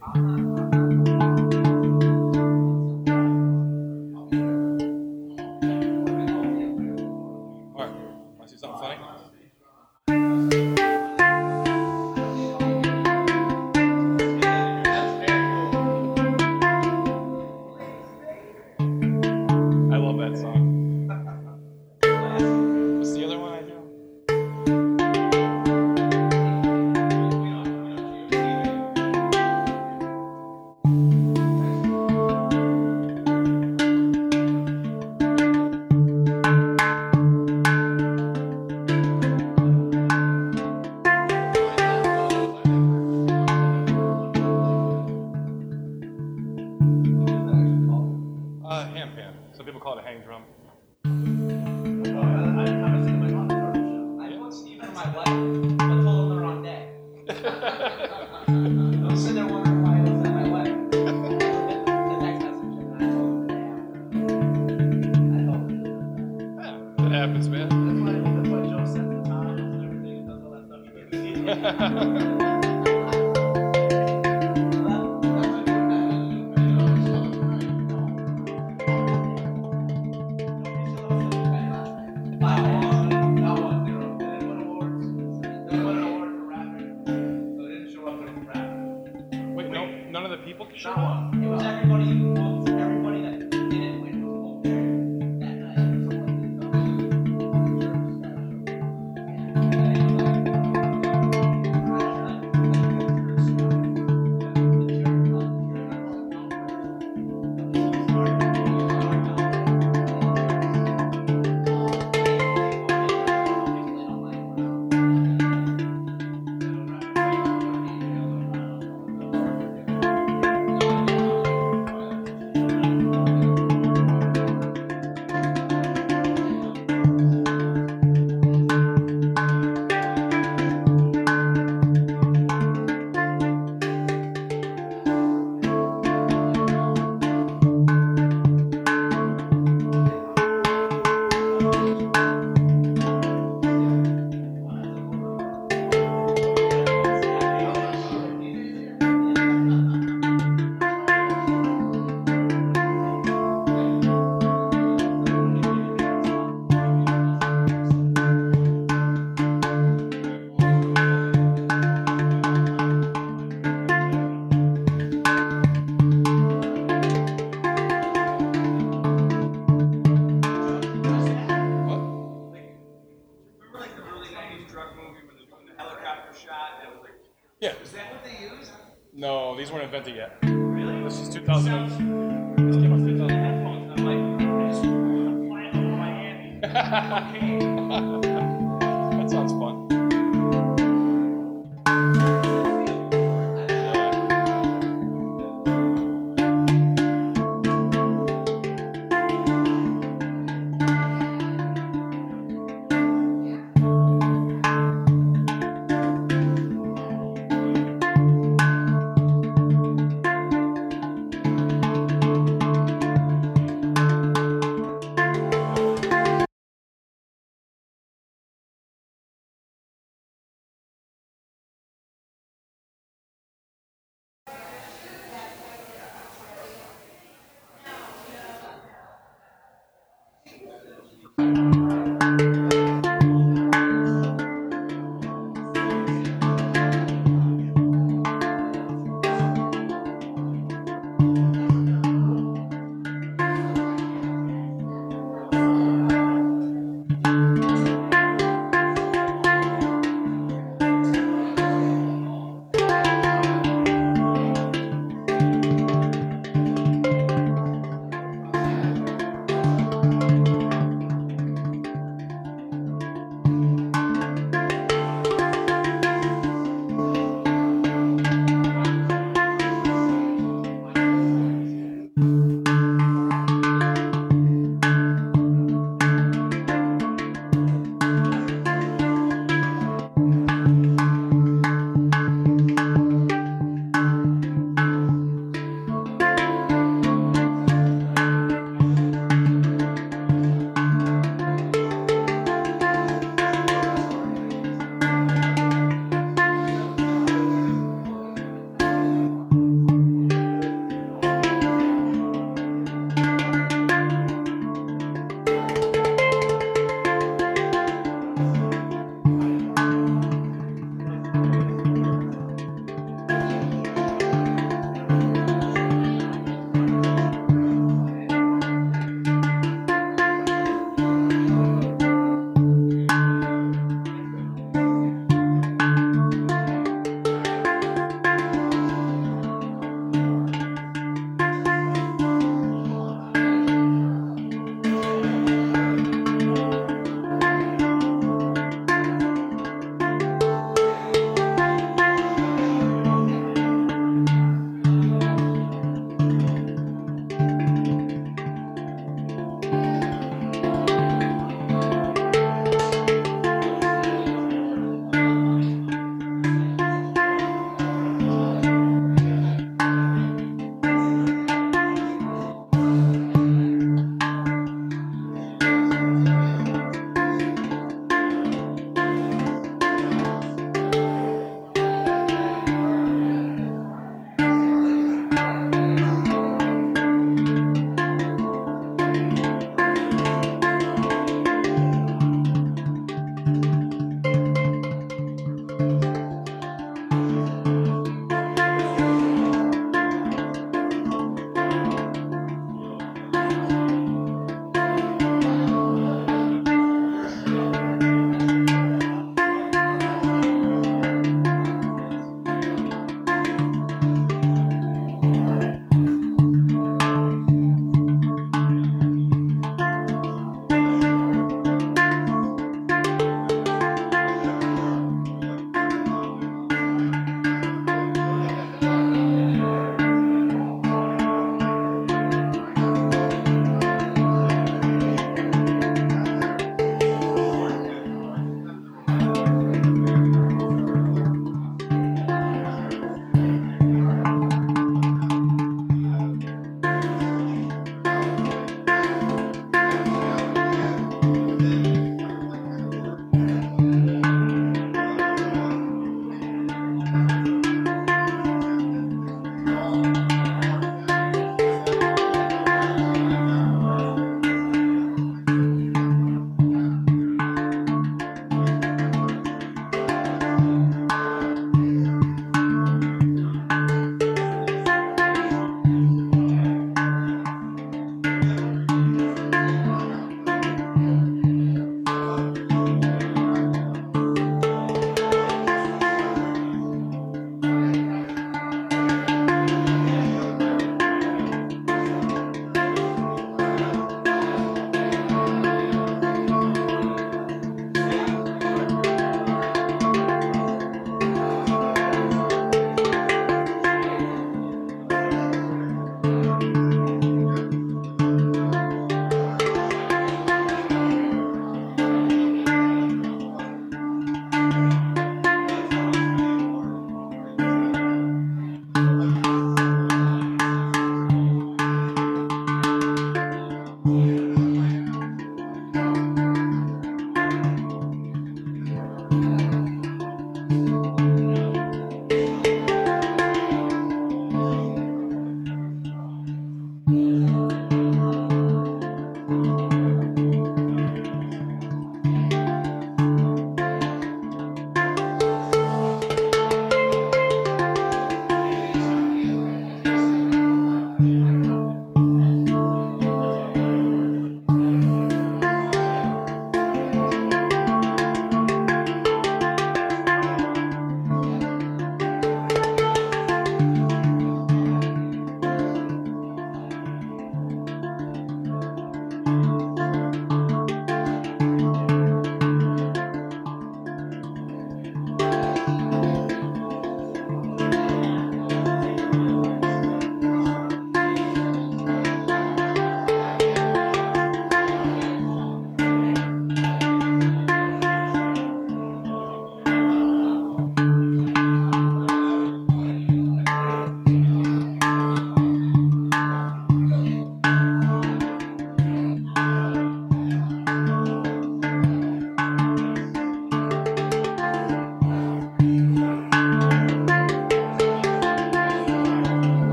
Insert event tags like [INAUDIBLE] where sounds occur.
Bye. my wife. Shawan. It was everybody Yeah. Is that what they use? No, these weren't invented yet. Really? This is 2000. This came out 2000. I'm like, I just want to fly over Miami. [LAUGHS] okay.